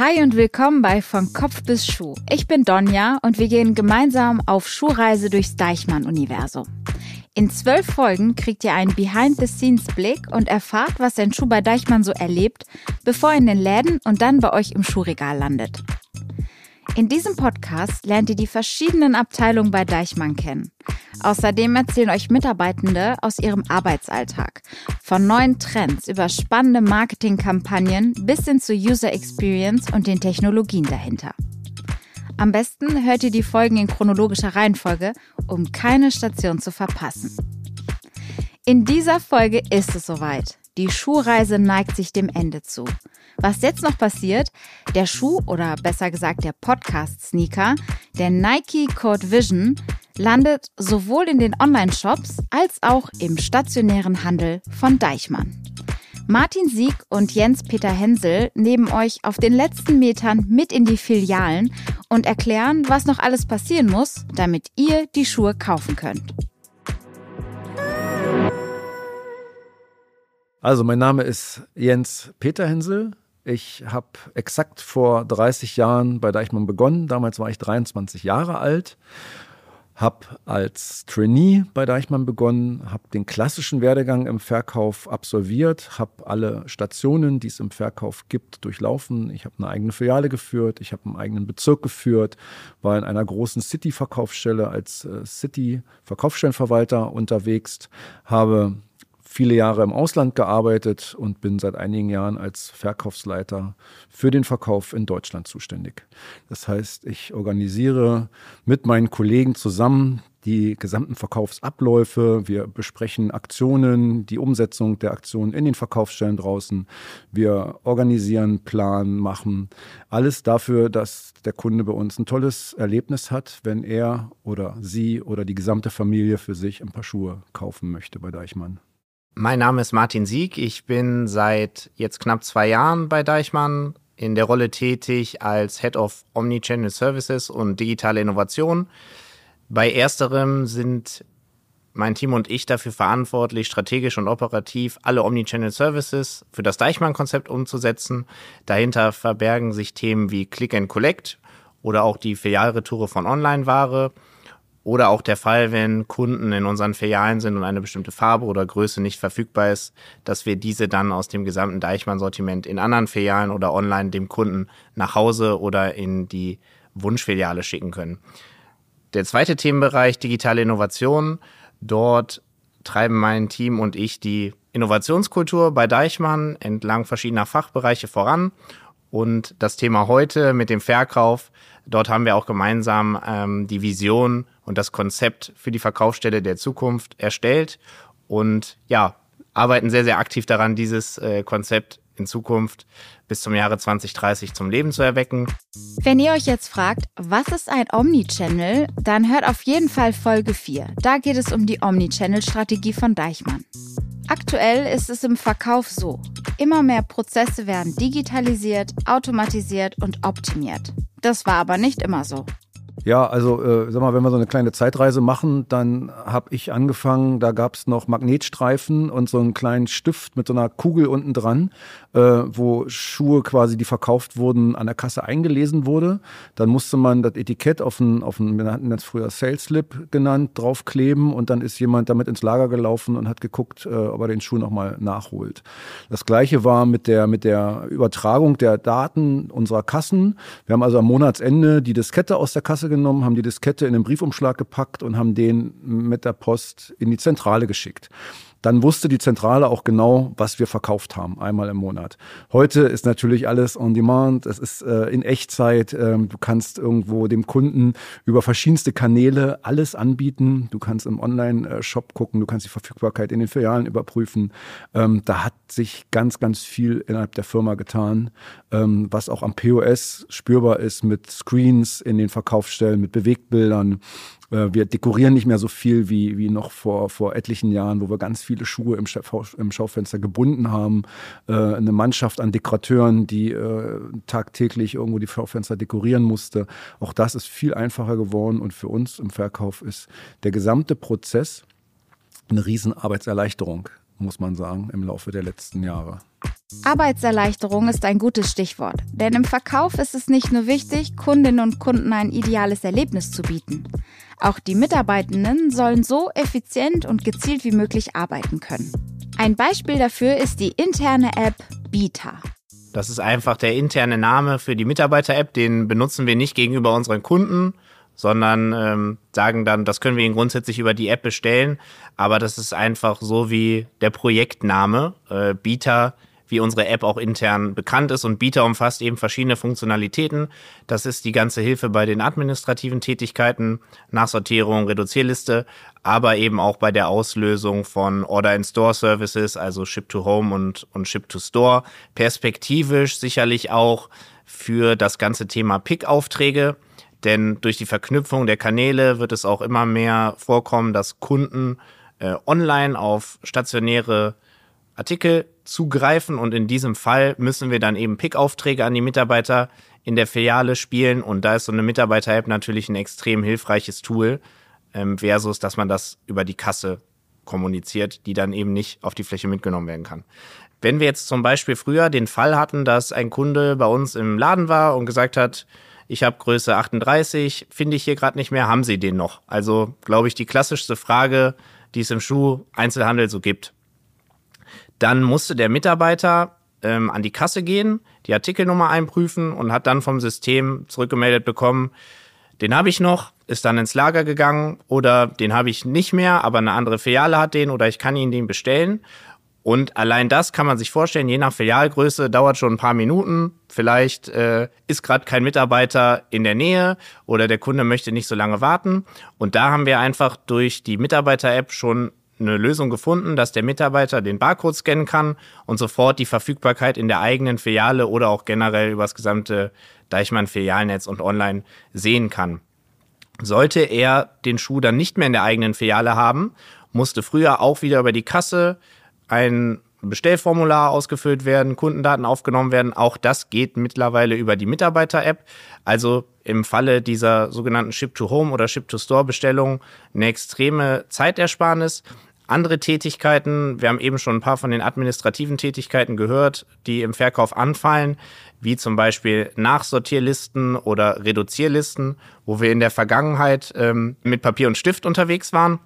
Hi und willkommen bei Von Kopf bis Schuh. Ich bin Donja und wir gehen gemeinsam auf Schuhreise durchs Deichmann-Universum. In zwölf Folgen kriegt ihr einen Behind-the-Scenes-Blick und erfahrt, was ein Schuh bei Deichmann so erlebt, bevor er in den Läden und dann bei euch im Schuhregal landet. In diesem Podcast lernt ihr die verschiedenen Abteilungen bei Deichmann kennen. Außerdem erzählen euch Mitarbeitende aus ihrem Arbeitsalltag. Von neuen Trends über spannende Marketingkampagnen bis hin zu User Experience und den Technologien dahinter. Am besten hört ihr die Folgen in chronologischer Reihenfolge, um keine Station zu verpassen. In dieser Folge ist es soweit. Die Schuhreise neigt sich dem Ende zu. Was jetzt noch passiert, der Schuh oder besser gesagt der Podcast-Sneaker, der Nike Code Vision, landet sowohl in den Online-Shops als auch im stationären Handel von Deichmann. Martin Sieg und Jens-Peter Hensel nehmen euch auf den letzten Metern mit in die Filialen und erklären, was noch alles passieren muss, damit ihr die Schuhe kaufen könnt. Also, mein Name ist Jens Peter Hensel. Ich habe exakt vor 30 Jahren bei Deichmann begonnen. Damals war ich 23 Jahre alt. Habe als Trainee bei Deichmann begonnen, habe den klassischen Werdegang im Verkauf absolviert, habe alle Stationen, die es im Verkauf gibt, durchlaufen. Ich habe eine eigene Filiale geführt, ich habe einen eigenen Bezirk geführt, war in einer großen City-Verkaufsstelle als äh, City-Verkaufsstellenverwalter unterwegs, habe viele Jahre im Ausland gearbeitet und bin seit einigen Jahren als Verkaufsleiter für den Verkauf in Deutschland zuständig. Das heißt, ich organisiere mit meinen Kollegen zusammen die gesamten Verkaufsabläufe. Wir besprechen Aktionen, die Umsetzung der Aktionen in den Verkaufsstellen draußen. Wir organisieren, planen, machen alles dafür, dass der Kunde bei uns ein tolles Erlebnis hat, wenn er oder sie oder die gesamte Familie für sich ein paar Schuhe kaufen möchte bei Deichmann. Mein Name ist Martin Sieg. Ich bin seit jetzt knapp zwei Jahren bei Deichmann in der Rolle tätig als Head of Omnichannel Services und digitale Innovation. Bei ersterem sind mein Team und ich dafür verantwortlich, strategisch und operativ alle Omnichannel Services für das Deichmann-Konzept umzusetzen. Dahinter verbergen sich Themen wie Click and Collect oder auch die Filialretoure von Online-Ware oder auch der Fall, wenn Kunden in unseren Filialen sind und eine bestimmte Farbe oder Größe nicht verfügbar ist, dass wir diese dann aus dem gesamten Deichmann-Sortiment in anderen Filialen oder online dem Kunden nach Hause oder in die Wunschfiliale schicken können. Der zweite Themenbereich, digitale Innovation. Dort treiben mein Team und ich die Innovationskultur bei Deichmann entlang verschiedener Fachbereiche voran. Und das Thema heute mit dem Verkauf, dort haben wir auch gemeinsam ähm, die Vision und das Konzept für die Verkaufsstelle der Zukunft erstellt und ja, arbeiten sehr, sehr aktiv daran, dieses äh, Konzept in Zukunft bis zum Jahre 2030 zum Leben zu erwecken. Wenn ihr euch jetzt fragt, was ist ein Omnichannel, dann hört auf jeden Fall Folge 4. Da geht es um die Omnichannel-Strategie von Deichmann. Aktuell ist es im Verkauf so. Immer mehr Prozesse werden digitalisiert, automatisiert und optimiert. Das war aber nicht immer so. Ja, also äh, sag mal, wenn wir so eine kleine Zeitreise machen, dann habe ich angefangen, da gab es noch Magnetstreifen und so einen kleinen Stift mit so einer Kugel unten dran, äh, wo Schuhe quasi, die verkauft wurden, an der Kasse eingelesen wurde. Dann musste man das Etikett auf ein, auf ein wir hatten das früher Sales Slip genannt, draufkleben und dann ist jemand damit ins Lager gelaufen und hat geguckt, äh, ob er den Schuh nochmal nachholt. Das gleiche war mit der, mit der Übertragung der Daten unserer Kassen. Wir haben also am Monatsende die Diskette aus der Kasse genommen, haben die Diskette in den Briefumschlag gepackt und haben den mit der Post in die Zentrale geschickt dann wusste die Zentrale auch genau, was wir verkauft haben, einmal im Monat. Heute ist natürlich alles on demand, es ist äh, in Echtzeit, ähm, du kannst irgendwo dem Kunden über verschiedenste Kanäle alles anbieten, du kannst im Online-Shop gucken, du kannst die Verfügbarkeit in den Filialen überprüfen. Ähm, da hat sich ganz, ganz viel innerhalb der Firma getan, ähm, was auch am POS spürbar ist mit Screens in den Verkaufsstellen, mit Bewegtbildern. Äh, wir dekorieren nicht mehr so viel wie, wie noch vor, vor etlichen Jahren, wo wir ganz viele Schuhe im, im Schaufenster gebunden haben. Äh, eine Mannschaft an Dekorateuren, die äh, tagtäglich irgendwo die Schaufenster dekorieren musste. Auch das ist viel einfacher geworden und für uns im Verkauf ist der gesamte Prozess eine Riesenarbeitserleichterung, muss man sagen, im Laufe der letzten Jahre. Arbeitserleichterung ist ein gutes Stichwort, denn im Verkauf ist es nicht nur wichtig, Kundinnen und Kunden ein ideales Erlebnis zu bieten. Auch die Mitarbeitenden sollen so effizient und gezielt wie möglich arbeiten können. Ein Beispiel dafür ist die interne App Beta. Das ist einfach der interne Name für die Mitarbeiter-App. Den benutzen wir nicht gegenüber unseren Kunden, sondern ähm, sagen dann, das können wir ihnen grundsätzlich über die App bestellen. Aber das ist einfach so wie der Projektname. Äh, Beta wie unsere App auch intern bekannt ist. Und Bieter umfasst eben verschiedene Funktionalitäten. Das ist die ganze Hilfe bei den administrativen Tätigkeiten, Nachsortierung, Reduzierliste, aber eben auch bei der Auslösung von Order-in-Store-Services, also Ship-to-Home und, und Ship-to-Store. Perspektivisch sicherlich auch für das ganze Thema Pick-Aufträge. Denn durch die Verknüpfung der Kanäle wird es auch immer mehr vorkommen, dass Kunden äh, online auf stationäre Artikel zugreifen und in diesem Fall müssen wir dann eben Pick-Aufträge an die Mitarbeiter in der Filiale spielen und da ist so eine Mitarbeiter-App natürlich ein extrem hilfreiches Tool ähm, versus, dass man das über die Kasse kommuniziert, die dann eben nicht auf die Fläche mitgenommen werden kann. Wenn wir jetzt zum Beispiel früher den Fall hatten, dass ein Kunde bei uns im Laden war und gesagt hat, ich habe Größe 38, finde ich hier gerade nicht mehr, haben Sie den noch? Also glaube ich die klassischste Frage, die es im Schuh-Einzelhandel so gibt. Dann musste der Mitarbeiter ähm, an die Kasse gehen, die Artikelnummer einprüfen und hat dann vom System zurückgemeldet bekommen, den habe ich noch, ist dann ins Lager gegangen oder den habe ich nicht mehr, aber eine andere Filiale hat den oder ich kann ihn den bestellen. Und allein das kann man sich vorstellen, je nach Filialgröße dauert schon ein paar Minuten. Vielleicht äh, ist gerade kein Mitarbeiter in der Nähe oder der Kunde möchte nicht so lange warten. Und da haben wir einfach durch die Mitarbeiter-App schon eine Lösung gefunden, dass der Mitarbeiter den Barcode scannen kann und sofort die Verfügbarkeit in der eigenen Filiale oder auch generell über das gesamte Deichmann-Filialnetz und online sehen kann. Sollte er den Schuh dann nicht mehr in der eigenen Filiale haben, musste früher auch wieder über die Kasse ein Bestellformular ausgefüllt werden, Kundendaten aufgenommen werden. Auch das geht mittlerweile über die Mitarbeiter-App. Also im Falle dieser sogenannten Ship-to-Home oder Ship-to-Store-Bestellung eine extreme Zeitersparnis. Andere Tätigkeiten, wir haben eben schon ein paar von den administrativen Tätigkeiten gehört, die im Verkauf anfallen, wie zum Beispiel Nachsortierlisten oder Reduzierlisten, wo wir in der Vergangenheit ähm, mit Papier und Stift unterwegs waren.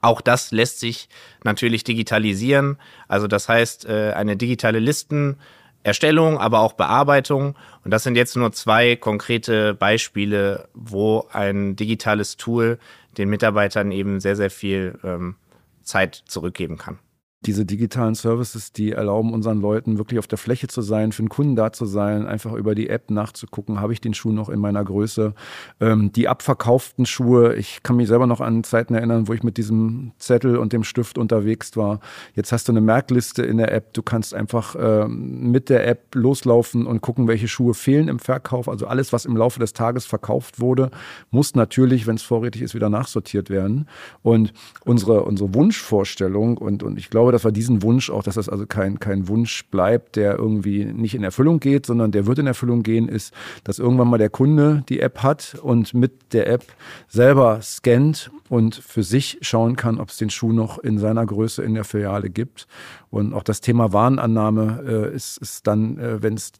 Auch das lässt sich natürlich digitalisieren. Also das heißt, äh, eine digitale Listenerstellung, aber auch Bearbeitung. Und das sind jetzt nur zwei konkrete Beispiele, wo ein digitales Tool den Mitarbeitern eben sehr, sehr viel ähm, Zeit zurückgeben kann diese digitalen Services, die erlauben unseren Leuten wirklich auf der Fläche zu sein, für den Kunden da zu sein, einfach über die App nachzugucken, habe ich den Schuh noch in meiner Größe. Ähm, die abverkauften Schuhe, ich kann mich selber noch an Zeiten erinnern, wo ich mit diesem Zettel und dem Stift unterwegs war. Jetzt hast du eine Merkliste in der App, du kannst einfach ähm, mit der App loslaufen und gucken, welche Schuhe fehlen im Verkauf. Also alles, was im Laufe des Tages verkauft wurde, muss natürlich, wenn es vorrätig ist, wieder nachsortiert werden. Und unsere, unsere Wunschvorstellung und, und ich glaube, dass wir diesen Wunsch auch, dass das also kein, kein Wunsch bleibt, der irgendwie nicht in Erfüllung geht, sondern der wird in Erfüllung gehen, ist, dass irgendwann mal der Kunde die App hat und mit der App selber scannt und für sich schauen kann, ob es den Schuh noch in seiner Größe in der Filiale gibt. Und auch das Thema Warenannahme äh, ist, ist dann, äh, wenn es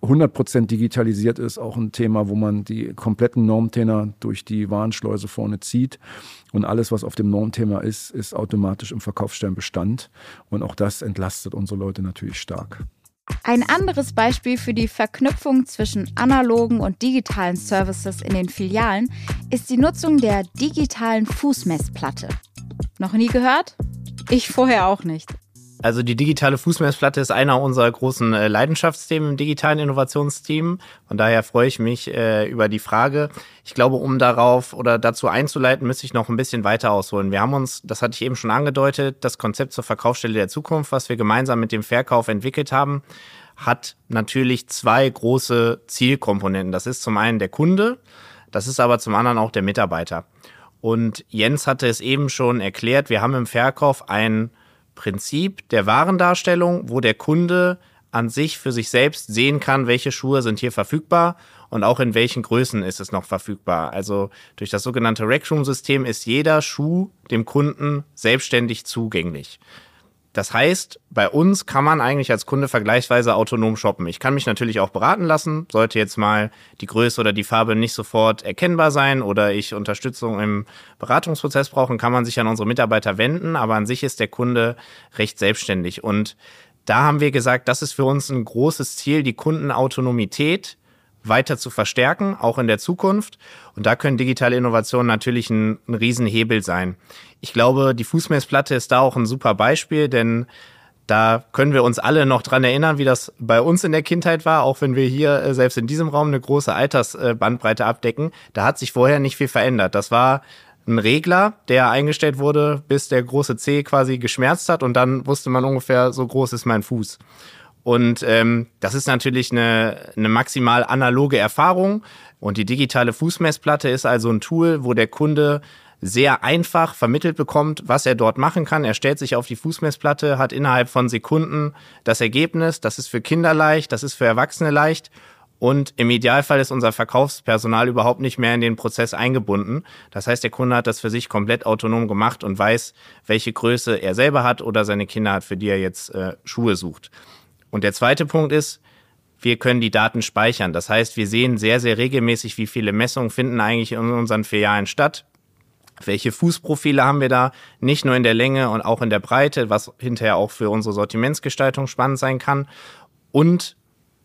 100% digitalisiert ist, auch ein Thema, wo man die kompletten Normtenner durch die Warenschleuse vorne zieht. Und alles, was auf dem Normthema ist, ist automatisch im Verkaufsstern Bestand. Und auch das entlastet unsere Leute natürlich stark. Ein anderes Beispiel für die Verknüpfung zwischen analogen und digitalen Services in den Filialen ist die Nutzung der digitalen Fußmessplatte. Noch nie gehört? Ich vorher auch nicht. Also die digitale Fußmessplatte ist einer unserer großen äh, Leidenschaftsthemen im digitalen Innovationsteam. Von daher freue ich mich äh, über die Frage. Ich glaube, um darauf oder dazu einzuleiten, müsste ich noch ein bisschen weiter ausholen. Wir haben uns, das hatte ich eben schon angedeutet, das Konzept zur Verkaufsstelle der Zukunft, was wir gemeinsam mit dem Verkauf entwickelt haben, hat natürlich zwei große Zielkomponenten. Das ist zum einen der Kunde, das ist aber zum anderen auch der Mitarbeiter. Und Jens hatte es eben schon erklärt, wir haben im Verkauf ein Prinzip der Warendarstellung, wo der Kunde an sich für sich selbst sehen kann, welche Schuhe sind hier verfügbar und auch in welchen Größen ist es noch verfügbar. Also durch das sogenannte Rackroom-System ist jeder Schuh dem Kunden selbstständig zugänglich. Das heißt, bei uns kann man eigentlich als Kunde vergleichsweise autonom shoppen. Ich kann mich natürlich auch beraten lassen, sollte jetzt mal die Größe oder die Farbe nicht sofort erkennbar sein oder ich Unterstützung im Beratungsprozess brauchen, kann man sich an unsere Mitarbeiter wenden, aber an sich ist der Kunde recht selbstständig. Und da haben wir gesagt, das ist für uns ein großes Ziel, die Kundenautonomität weiter zu verstärken, auch in der Zukunft. Und da können digitale Innovationen natürlich ein, ein Riesenhebel sein. Ich glaube, die Fußmessplatte ist da auch ein super Beispiel, denn da können wir uns alle noch dran erinnern, wie das bei uns in der Kindheit war, auch wenn wir hier äh, selbst in diesem Raum eine große Altersbandbreite abdecken. Da hat sich vorher nicht viel verändert. Das war ein Regler, der eingestellt wurde, bis der große C quasi geschmerzt hat und dann wusste man ungefähr, so groß ist mein Fuß. Und ähm, das ist natürlich eine, eine maximal analoge Erfahrung. Und die digitale Fußmessplatte ist also ein Tool, wo der Kunde sehr einfach vermittelt bekommt, was er dort machen kann. Er stellt sich auf die Fußmessplatte, hat innerhalb von Sekunden das Ergebnis. Das ist für Kinder leicht, das ist für Erwachsene leicht. Und im Idealfall ist unser Verkaufspersonal überhaupt nicht mehr in den Prozess eingebunden. Das heißt, der Kunde hat das für sich komplett autonom gemacht und weiß, welche Größe er selber hat oder seine Kinder hat, für die er jetzt äh, Schuhe sucht. Und der zweite Punkt ist, wir können die Daten speichern. Das heißt, wir sehen sehr, sehr regelmäßig, wie viele Messungen finden eigentlich in unseren Filialen statt. Welche Fußprofile haben wir da? Nicht nur in der Länge und auch in der Breite, was hinterher auch für unsere Sortimentsgestaltung spannend sein kann. Und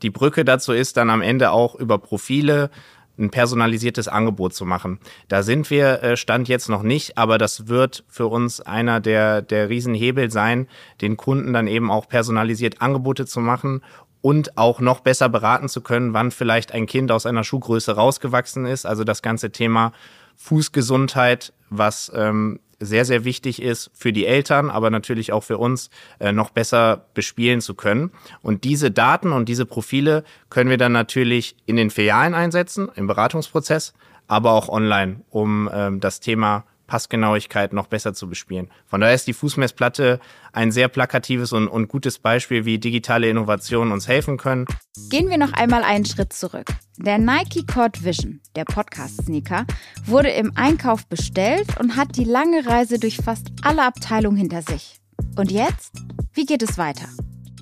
die Brücke dazu ist dann am Ende auch über Profile ein personalisiertes Angebot zu machen. Da sind wir äh, Stand jetzt noch nicht, aber das wird für uns einer der, der Riesenhebel sein, den Kunden dann eben auch personalisiert Angebote zu machen und auch noch besser beraten zu können, wann vielleicht ein Kind aus einer Schuhgröße rausgewachsen ist. Also das ganze Thema Fußgesundheit, was ähm, sehr, sehr wichtig ist für die Eltern, aber natürlich auch für uns äh, noch besser bespielen zu können. Und diese Daten und diese Profile können wir dann natürlich in den Filialen einsetzen, im Beratungsprozess, aber auch online, um ähm, das Thema Passgenauigkeit noch besser zu bespielen. Von daher ist die Fußmessplatte ein sehr plakatives und, und, gutes Beispiel, wie digitale Innovationen uns helfen können. Gehen wir noch einmal einen Schritt zurück. Der Nike Cord Vision, der Podcast-Sneaker, wurde im Einkauf bestellt und hat die lange Reise durch fast alle Abteilungen hinter sich. Und jetzt? Wie geht es weiter?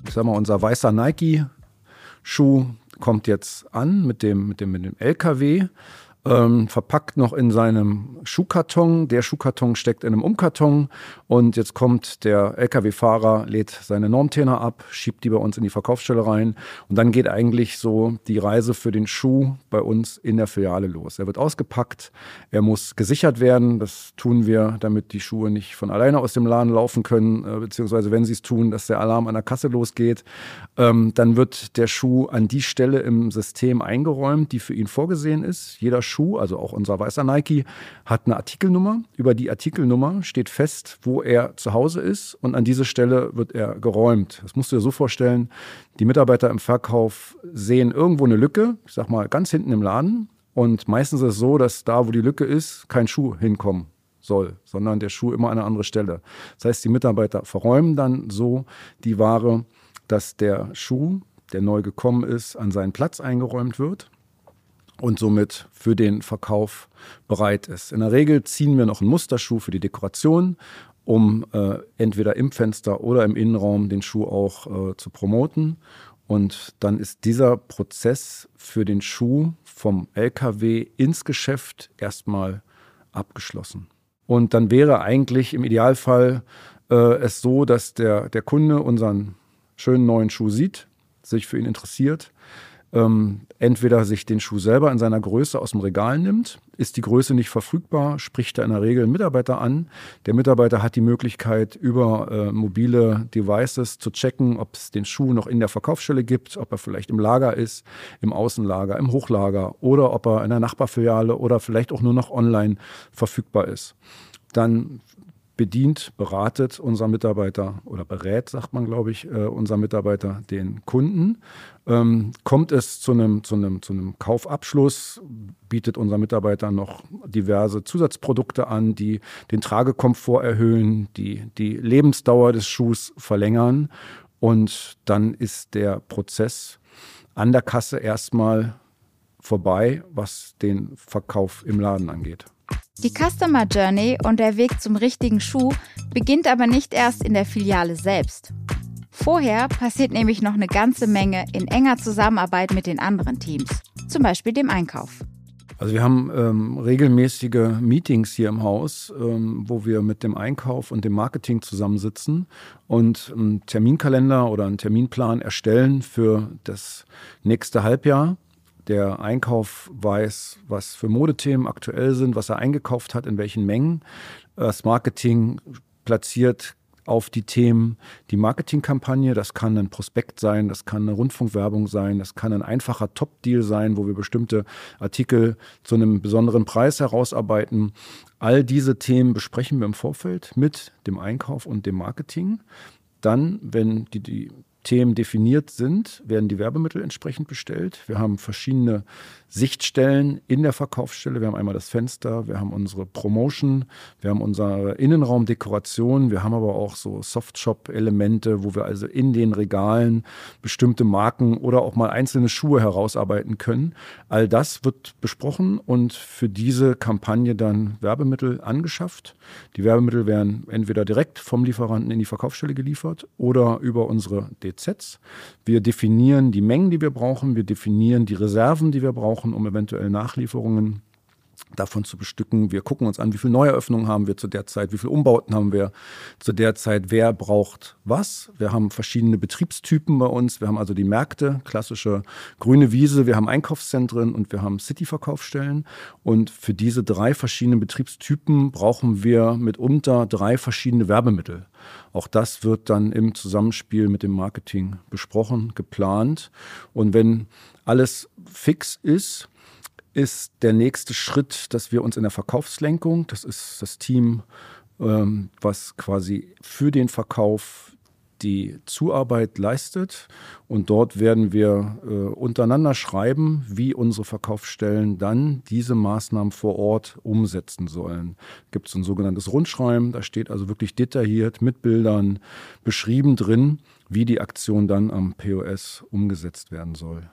Ich sag mal, unser weißer Nike-Schuh kommt jetzt an mit dem, mit dem, mit dem LKW ähm, verpackt noch in seinem Schuhkarton. Der Schuhkarton steckt in einem Umkarton und jetzt kommt der Lkw-Fahrer, lädt seine Normtäner ab, schiebt die bei uns in die Verkaufsstelle rein und dann geht eigentlich so die Reise für den Schuh bei uns in der Filiale los. Er wird ausgepackt, er muss gesichert werden. Das tun wir, damit die Schuhe nicht von alleine aus dem Laden laufen können, äh, beziehungsweise wenn sie es tun, dass der Alarm an der Kasse losgeht. Ähm, dann wird der Schuh an die Stelle im System eingeräumt, die für ihn vorgesehen ist. Jeder Schuh, also auch unser weißer Nike, hat eine Artikelnummer. Über die Artikelnummer steht fest, wo er zu Hause ist und an diese Stelle wird er geräumt. Das musst du dir so vorstellen, die Mitarbeiter im Verkauf sehen irgendwo eine Lücke, ich sag mal ganz hinten im Laden und meistens ist es so, dass da, wo die Lücke ist, kein Schuh hinkommen soll, sondern der Schuh immer an eine andere Stelle. Das heißt, die Mitarbeiter verräumen dann so die Ware, dass der Schuh, der neu gekommen ist, an seinen Platz eingeräumt wird und somit für den Verkauf bereit ist. In der Regel ziehen wir noch einen Musterschuh für die Dekoration, um äh, entweder im Fenster oder im Innenraum den Schuh auch äh, zu promoten. Und dann ist dieser Prozess für den Schuh vom LKW ins Geschäft erstmal abgeschlossen. Und dann wäre eigentlich im Idealfall äh, es so, dass der, der Kunde unseren schönen neuen Schuh sieht, sich für ihn interessiert, ähm, entweder sich den Schuh selber in seiner Größe aus dem Regal nimmt, ist die Größe nicht verfügbar, spricht er in der Regel einen Mitarbeiter an. Der Mitarbeiter hat die Möglichkeit, über äh, mobile Devices zu checken, ob es den Schuh noch in der Verkaufsstelle gibt, ob er vielleicht im Lager ist, im Außenlager, im Hochlager oder ob er in der Nachbarfiliale oder vielleicht auch nur noch online verfügbar ist. Dann bedient, beratet unser Mitarbeiter oder berät, sagt man, glaube ich, äh, unser Mitarbeiter den Kunden. Ähm, kommt es zu einem, zu, einem, zu einem Kaufabschluss, bietet unser Mitarbeiter noch diverse Zusatzprodukte an, die den Tragekomfort erhöhen, die die Lebensdauer des Schuhs verlängern. Und dann ist der Prozess an der Kasse erstmal vorbei, was den Verkauf im Laden angeht. Die Customer Journey und der Weg zum richtigen Schuh beginnt aber nicht erst in der Filiale selbst. Vorher passiert nämlich noch eine ganze Menge in enger Zusammenarbeit mit den anderen Teams, zum Beispiel dem Einkauf. Also wir haben ähm, regelmäßige Meetings hier im Haus, ähm, wo wir mit dem Einkauf und dem Marketing zusammensitzen und einen Terminkalender oder einen Terminplan erstellen für das nächste Halbjahr. Der Einkauf weiß, was für Modethemen aktuell sind, was er eingekauft hat, in welchen Mengen. Das Marketing platziert auf die Themen die Marketingkampagne. Das kann ein Prospekt sein, das kann eine Rundfunkwerbung sein, das kann ein einfacher Top-Deal sein, wo wir bestimmte Artikel zu einem besonderen Preis herausarbeiten. All diese Themen besprechen wir im Vorfeld mit dem Einkauf und dem Marketing. Dann, wenn die, die Themen definiert sind, werden die Werbemittel entsprechend bestellt. Wir haben verschiedene Sichtstellen in der Verkaufsstelle. Wir haben einmal das Fenster, wir haben unsere Promotion, wir haben unsere Innenraumdekoration, wir haben aber auch so Softshop-Elemente, wo wir also in den Regalen bestimmte Marken oder auch mal einzelne Schuhe herausarbeiten können. All das wird besprochen und für diese Kampagne dann Werbemittel angeschafft. Die Werbemittel werden entweder direkt vom Lieferanten in die Verkaufsstelle geliefert oder über unsere DZs. Wir definieren die Mengen, die wir brauchen, wir definieren die Reserven, die wir brauchen brauchen, um eventuell Nachlieferungen davon zu bestücken. Wir gucken uns an, wie viele Neueröffnungen haben wir zu der Zeit, wie viele Umbauten haben wir zu der Zeit, wer braucht was. Wir haben verschiedene Betriebstypen bei uns. Wir haben also die Märkte, klassische grüne Wiese, wir haben Einkaufszentren und wir haben City-Verkaufsstellen. Und für diese drei verschiedenen Betriebstypen brauchen wir mitunter drei verschiedene Werbemittel. Auch das wird dann im Zusammenspiel mit dem Marketing besprochen, geplant. Und wenn alles fix ist, ist der nächste Schritt, dass wir uns in der Verkaufslenkung, das ist das Team, ähm, was quasi für den Verkauf die Zuarbeit leistet. Und dort werden wir äh, untereinander schreiben, wie unsere Verkaufsstellen dann diese Maßnahmen vor Ort umsetzen sollen. Gibt es ein sogenanntes Rundschreiben, da steht also wirklich detailliert mit Bildern beschrieben drin, wie die Aktion dann am POS umgesetzt werden soll.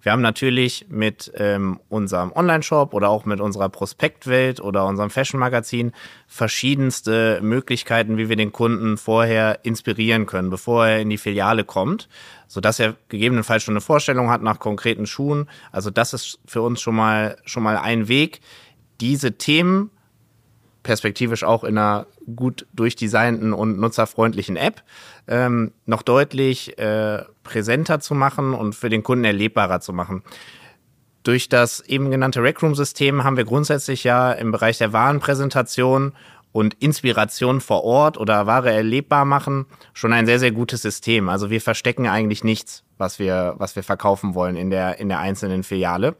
Wir haben natürlich mit ähm, unserem Online-Shop oder auch mit unserer Prospektwelt oder unserem Fashion-Magazin verschiedenste Möglichkeiten, wie wir den Kunden vorher inspirieren können, bevor er in die Filiale kommt, sodass er gegebenenfalls schon eine Vorstellung hat nach konkreten Schuhen. Also das ist für uns schon mal, schon mal ein Weg, diese Themen perspektivisch auch in einer gut durchdesignten und nutzerfreundlichen App ähm, noch deutlich äh, präsenter zu machen und für den Kunden erlebbarer zu machen. Durch das eben genannte Rackroom-System haben wir grundsätzlich ja im Bereich der Warenpräsentation und Inspiration vor Ort oder Ware erlebbar machen schon ein sehr, sehr gutes System. Also wir verstecken eigentlich nichts, was wir, was wir verkaufen wollen in der, in der einzelnen Filiale.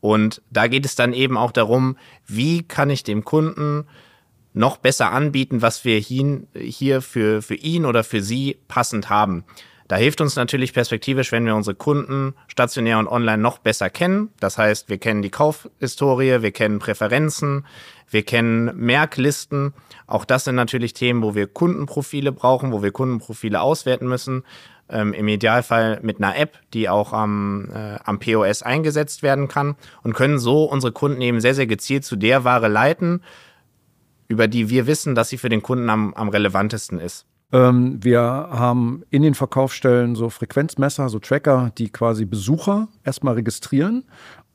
Und da geht es dann eben auch darum, wie kann ich dem Kunden noch besser anbieten, was wir hier für, für ihn oder für sie passend haben. Da hilft uns natürlich perspektivisch, wenn wir unsere Kunden stationär und online noch besser kennen. Das heißt, wir kennen die Kaufhistorie, wir kennen Präferenzen, wir kennen Merklisten. Auch das sind natürlich Themen, wo wir Kundenprofile brauchen, wo wir Kundenprofile auswerten müssen. Ähm, Im Idealfall mit einer App, die auch am, äh, am POS eingesetzt werden kann und können so unsere Kunden eben sehr, sehr gezielt zu der Ware leiten, über die wir wissen, dass sie für den Kunden am, am relevantesten ist. Ähm, wir haben in den Verkaufsstellen so Frequenzmesser, so Tracker, die quasi Besucher erstmal registrieren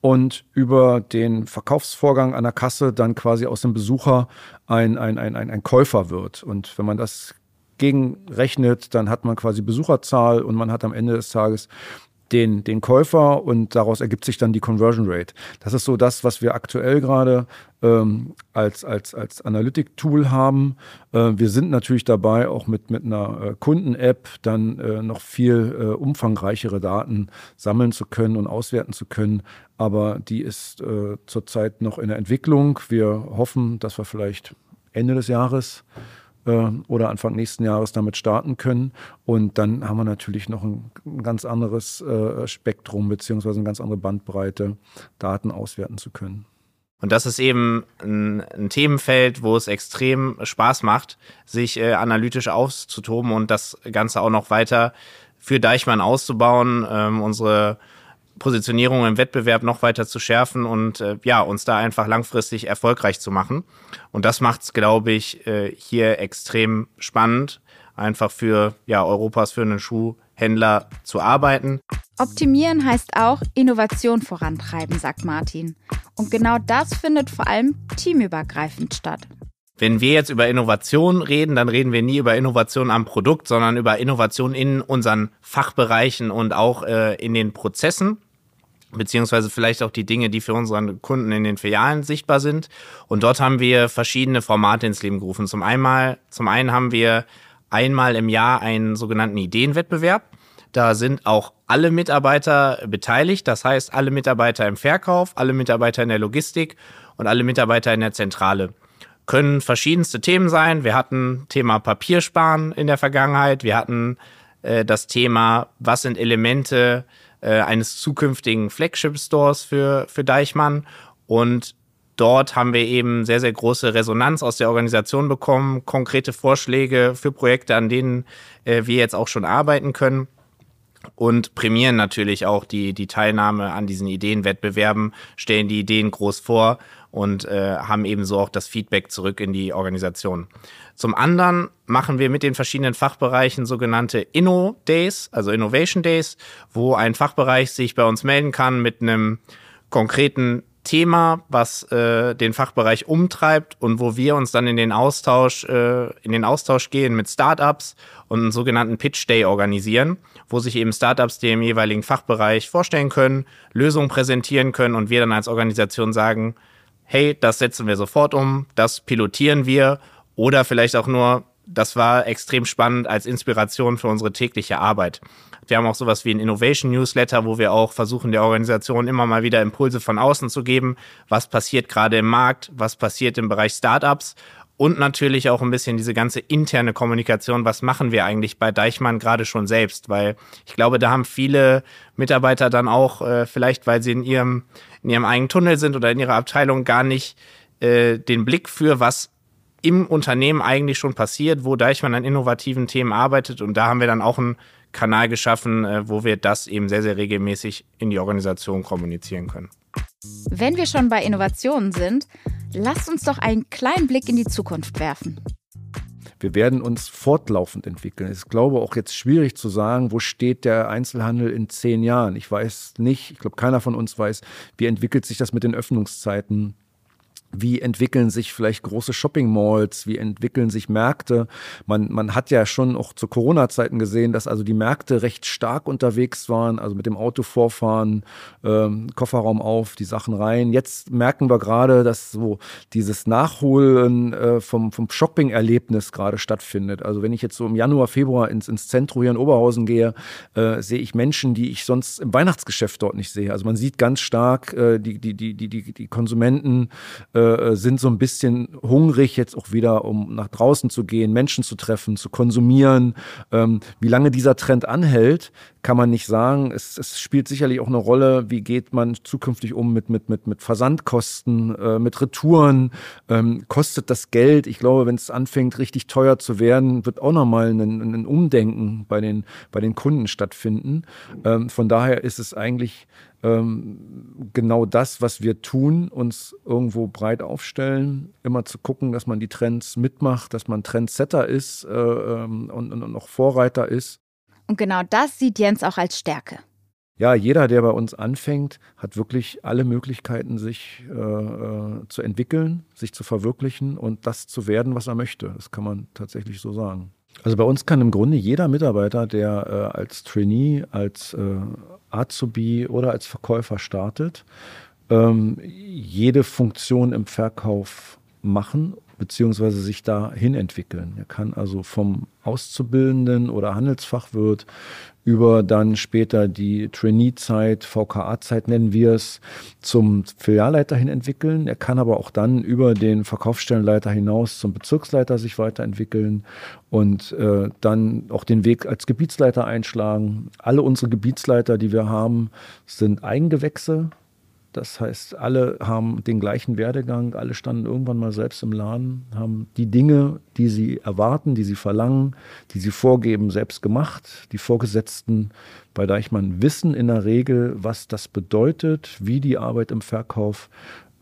und über den Verkaufsvorgang an der Kasse dann quasi aus dem Besucher ein, ein, ein, ein, ein Käufer wird. Und wenn man das gegenrechnet, dann hat man quasi Besucherzahl und man hat am Ende des Tages den, den Käufer und daraus ergibt sich dann die Conversion Rate. Das ist so das, was wir aktuell gerade ähm, als, als, als Analytic-Tool haben. Äh, wir sind natürlich dabei, auch mit, mit einer äh, Kunden-App dann äh, noch viel äh, umfangreichere Daten sammeln zu können und auswerten zu können. Aber die ist äh, zurzeit noch in der Entwicklung. Wir hoffen, dass wir vielleicht Ende des Jahres oder Anfang nächsten Jahres damit starten können. Und dann haben wir natürlich noch ein, ganz anderes äh, Spektrum beziehungsweise eine ganz andere Bandbreite, Daten auswerten zu können. Und das ist eben ein, ein, Themenfeld, wo es extrem Spaß macht, sich äh, analytisch auszutoben und das Ganze auch noch weiter für Deichmann auszubauen. Ähm, unsere Positionierung im Wettbewerb noch weiter zu schärfen und äh, ja, uns da einfach langfristig erfolgreich zu machen. Und das macht es, glaube ich, äh, hier extrem spannend, einfach für ja, Europas führenden Schuhhändler zu arbeiten. Optimieren heißt auch Innovation vorantreiben, sagt Martin. Und genau das findet vor allem teamübergreifend statt. Wenn wir jetzt über Innovation reden, dann reden wir nie über Innovation am Produkt, sondern über Innovation in unseren Fachbereichen und auch äh, in den Prozessen beziehungsweise vielleicht auch die Dinge, die für unsere Kunden in den Filialen sichtbar sind. Und dort haben wir verschiedene Formate ins Leben gerufen. Zum, einmal, zum einen haben wir einmal im Jahr einen sogenannten Ideenwettbewerb. Da sind auch alle Mitarbeiter beteiligt, das heißt alle Mitarbeiter im Verkauf, alle Mitarbeiter in der Logistik und alle Mitarbeiter in der Zentrale. Können verschiedenste Themen sein. Wir hatten Thema Papiersparen in der Vergangenheit. Wir hatten äh, das Thema, was sind Elemente äh, eines zukünftigen Flagship-Stores für, für Deichmann. Und dort haben wir eben sehr, sehr große Resonanz aus der Organisation bekommen, konkrete Vorschläge für Projekte, an denen äh, wir jetzt auch schon arbeiten können und prämieren natürlich auch die, die Teilnahme an diesen Ideenwettbewerben, stellen die Ideen groß vor und äh, haben ebenso auch das Feedback zurück in die Organisation. Zum anderen machen wir mit den verschiedenen Fachbereichen sogenannte Inno Days, also Innovation Days, wo ein Fachbereich sich bei uns melden kann mit einem konkreten Thema, was äh, den Fachbereich umtreibt und wo wir uns dann in den Austausch, äh, in den Austausch gehen mit Startups und einen sogenannten Pitch Day organisieren, wo sich eben Startups dem jeweiligen Fachbereich vorstellen können, Lösungen präsentieren können und wir dann als Organisation sagen, hey, das setzen wir sofort um, das pilotieren wir oder vielleicht auch nur, das war extrem spannend als Inspiration für unsere tägliche Arbeit. Wir haben auch sowas wie ein Innovation Newsletter, wo wir auch versuchen, der Organisation immer mal wieder Impulse von außen zu geben. Was passiert gerade im Markt? Was passiert im Bereich Startups? Und natürlich auch ein bisschen diese ganze interne Kommunikation. Was machen wir eigentlich bei Deichmann gerade schon selbst? Weil ich glaube, da haben viele Mitarbeiter dann auch, äh, vielleicht weil sie in ihrem, in ihrem eigenen Tunnel sind oder in ihrer Abteilung gar nicht äh, den Blick für, was im Unternehmen eigentlich schon passiert, wo Deichmann an innovativen Themen arbeitet. Und da haben wir dann auch einen Kanal geschaffen, äh, wo wir das eben sehr, sehr regelmäßig in die Organisation kommunizieren können. Wenn wir schon bei Innovationen sind, lasst uns doch einen kleinen Blick in die Zukunft werfen. Wir werden uns fortlaufend entwickeln. Es ist, glaube auch jetzt schwierig zu sagen, wo steht der Einzelhandel in zehn Jahren. Ich weiß nicht, ich glaube, keiner von uns weiß, wie entwickelt sich das mit den Öffnungszeiten wie entwickeln sich vielleicht große Shopping-Malls, wie entwickeln sich Märkte. Man, man hat ja schon auch zu Corona-Zeiten gesehen, dass also die Märkte recht stark unterwegs waren, also mit dem Auto vorfahren, ähm, Kofferraum auf, die Sachen rein. Jetzt merken wir gerade, dass so dieses Nachholen äh, vom, vom Shopping-Erlebnis gerade stattfindet. Also wenn ich jetzt so im Januar, Februar ins, ins Zentrum hier in Oberhausen gehe, äh, sehe ich Menschen, die ich sonst im Weihnachtsgeschäft dort nicht sehe. Also man sieht ganz stark äh, die, die, die, die, die, die Konsumenten, äh, äh, sind so ein bisschen hungrig, jetzt auch wieder, um nach draußen zu gehen, Menschen zu treffen, zu konsumieren. Ähm, wie lange dieser Trend anhält, kann man nicht sagen. Es, es, spielt sicherlich auch eine Rolle, wie geht man zukünftig um mit, mit, mit, mit Versandkosten, äh, mit Retouren. Ähm, kostet das Geld? Ich glaube, wenn es anfängt, richtig teuer zu werden, wird auch nochmal ein, ein Umdenken bei den, bei den Kunden stattfinden. Ähm, von daher ist es eigentlich genau das, was wir tun, uns irgendwo breit aufstellen, immer zu gucken, dass man die Trends mitmacht, dass man Trendsetter ist äh, ähm, und, und, und auch Vorreiter ist. Und genau das sieht Jens auch als Stärke. Ja, jeder, der bei uns anfängt, hat wirklich alle Möglichkeiten, sich äh, äh, zu entwickeln, sich zu verwirklichen und das zu werden, was er möchte. Das kann man tatsächlich so sagen. Also bei uns kann im Grunde jeder Mitarbeiter, der äh, als Trainee, als äh, Azubi oder als Verkäufer startet, ähm, jede Funktion im Verkauf machen beziehungsweise sich dahin entwickeln. Er kann also vom Auszubildenden oder Handelsfachwirt über dann später die Trainee-Zeit, VKA-Zeit nennen wir es, zum Filialleiter hin entwickeln. Er kann aber auch dann über den Verkaufsstellenleiter hinaus zum Bezirksleiter sich weiterentwickeln und äh, dann auch den Weg als Gebietsleiter einschlagen. Alle unsere Gebietsleiter, die wir haben, sind Eigengewächse Das heißt, alle haben den gleichen Werdegang, alle standen irgendwann mal selbst im Laden, haben die Dinge, die sie erwarten, die sie verlangen, die sie vorgeben, selbst gemacht. Die Vorgesetzten bei Deichmann wissen in der Regel, was das bedeutet, wie die Arbeit im Verkauf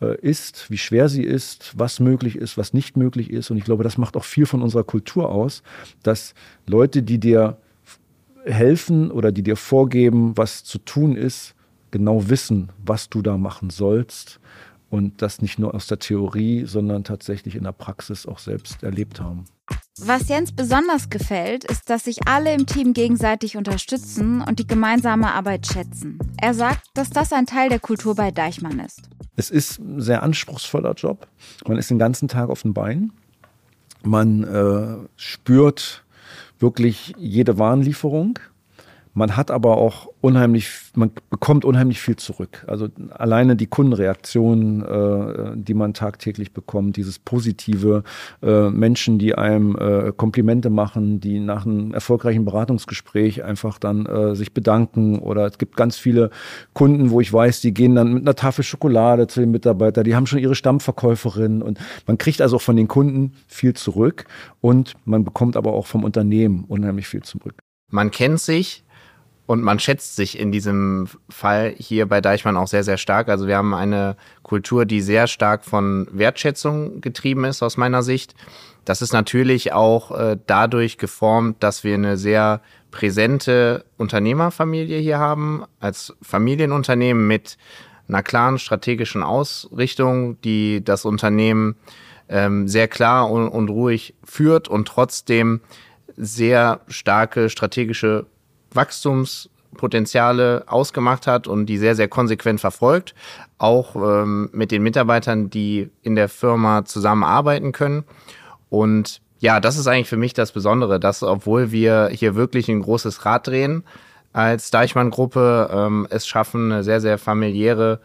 äh, ist, wie schwer sie ist, was möglich ist, was nicht möglich ist. Und ich glaube, das macht auch viel von unserer Kultur aus, dass Leute, die dir helfen oder die dir vorgeben, was zu tun ist, genau wissen, was du da machen sollst und das nicht nur aus der Theorie, sondern tatsächlich in der Praxis auch selbst erlebt haben. Was Jens besonders gefällt, ist, dass sich alle im Team gegenseitig unterstützen und die gemeinsame Arbeit schätzen. Er sagt, dass das ein Teil der Kultur bei Deichmann ist. Es ist ein sehr anspruchsvoller Job. Man ist den ganzen Tag auf den Beinen. Man äh, spürt wirklich jede Warenlieferung. Man hat aber auch unheimlich, man bekommt unheimlich viel zurück. Also alleine die Kundenreaktionen, äh, die man tagtäglich bekommt, dieses positive äh, Menschen, die einem äh, Komplimente machen, die nach einem erfolgreichen Beratungsgespräch einfach dann äh, sich bedanken. Oder es gibt ganz viele Kunden, wo ich weiß, die gehen dann mit einer Tafel Schokolade zu den Mitarbeitern, die haben schon ihre Stammverkäuferin und man kriegt also auch von den Kunden viel zurück und man bekommt aber auch vom Unternehmen unheimlich viel zurück. Man kennt sich, und man schätzt sich in diesem Fall hier bei Deichmann auch sehr, sehr stark. Also wir haben eine Kultur, die sehr stark von Wertschätzung getrieben ist, aus meiner Sicht. Das ist natürlich auch äh, dadurch geformt, dass wir eine sehr präsente Unternehmerfamilie hier haben, als Familienunternehmen mit einer klaren strategischen Ausrichtung, die das Unternehmen ähm, sehr klar und, und ruhig führt und trotzdem sehr starke strategische Wachstumspotenziale ausgemacht hat und die sehr, sehr konsequent verfolgt. Auch ähm, mit den Mitarbeitern, die in der Firma zusammenarbeiten können. Und ja, das ist eigentlich für mich das Besondere, dass obwohl wir hier wirklich ein großes Rad drehen, als Deichmann-Gruppe ähm, es schaffen, eine sehr, sehr familiäre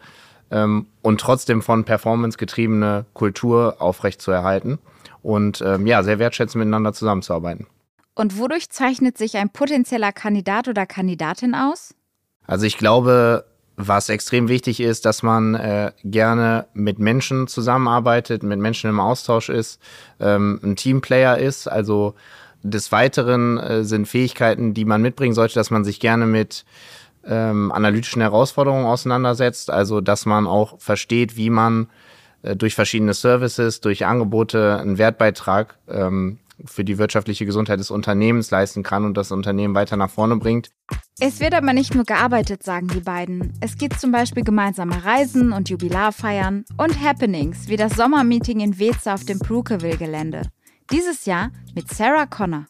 ähm, und trotzdem von Performance getriebene Kultur aufrechtzuerhalten und ähm, ja, sehr wertschätzend miteinander zusammenzuarbeiten. Und wodurch zeichnet sich ein potenzieller Kandidat oder Kandidatin aus? Also ich glaube, was extrem wichtig ist, dass man äh, gerne mit Menschen zusammenarbeitet, mit Menschen im Austausch ist, ähm, ein Teamplayer ist. Also des Weiteren äh, sind Fähigkeiten, die man mitbringen sollte, dass man sich gerne mit ähm, analytischen Herausforderungen auseinandersetzt. Also dass man auch versteht, wie man äh, durch verschiedene Services, durch Angebote einen Wertbeitrag ähm, für die wirtschaftliche Gesundheit des Unternehmens leisten kann und das Unternehmen weiter nach vorne bringt. Es wird aber nicht nur gearbeitet, sagen die beiden. Es gibt zum Beispiel gemeinsame Reisen und Jubilarfeiern und Happenings wie das Sommermeeting in Weze auf dem Brookeville-Gelände. Dieses Jahr mit Sarah Connor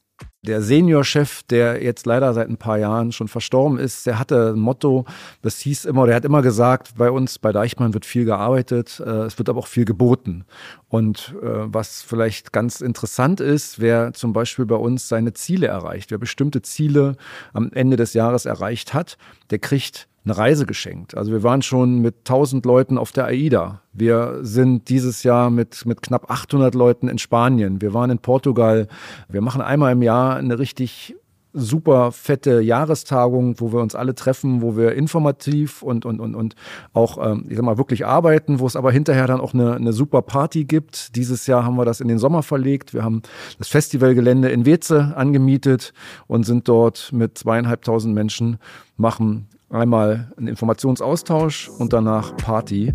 der Seniorchef, der jetzt leider seit ein paar Jahren schon verstorben ist, der hatte ein Motto, das hieß immer, der hat immer gesagt, bei uns bei Deichmann wird viel gearbeitet, äh, es wird aber auch viel geboten. Und äh, was vielleicht ganz interessant ist, wer zum Beispiel bei uns seine Ziele erreicht, wer bestimmte Ziele am Ende des Jahres erreicht hat, der kriegt eine Reise geschenkt. Also wir waren schon mit 1000 Leuten auf der AIDA. Wir sind dieses Jahr mit, mit knapp 800 Leuten in Spanien. Wir waren in Portugal. Wir machen einmal im Jahr eine richtig super fette Jahrestagung, wo wir uns alle treffen, wo wir informativ und, und, und, und auch, ähm, ich sag mal, wirklich arbeiten, wo es aber hinterher dann auch eine, eine super Party gibt. Dieses Jahr haben wir das in den Sommer verlegt. Wir haben das Festivalgelände in Weze angemietet und sind dort mit zweieinhalbtausend Menschen, machen Einmal ein Informationsaustausch und danach Party.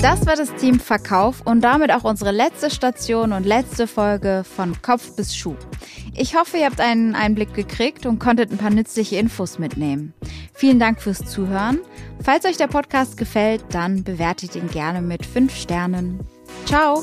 Das war das Team Verkauf und damit auch unsere letzte Station und letzte Folge von Kopf bis Schuh. Ich hoffe, ihr habt einen Einblick gekriegt und konntet ein paar nützliche Infos mitnehmen. Vielen Dank fürs Zuhören. Falls euch der Podcast gefällt, dann bewertet ihn gerne mit 5 Sternen. Ciao!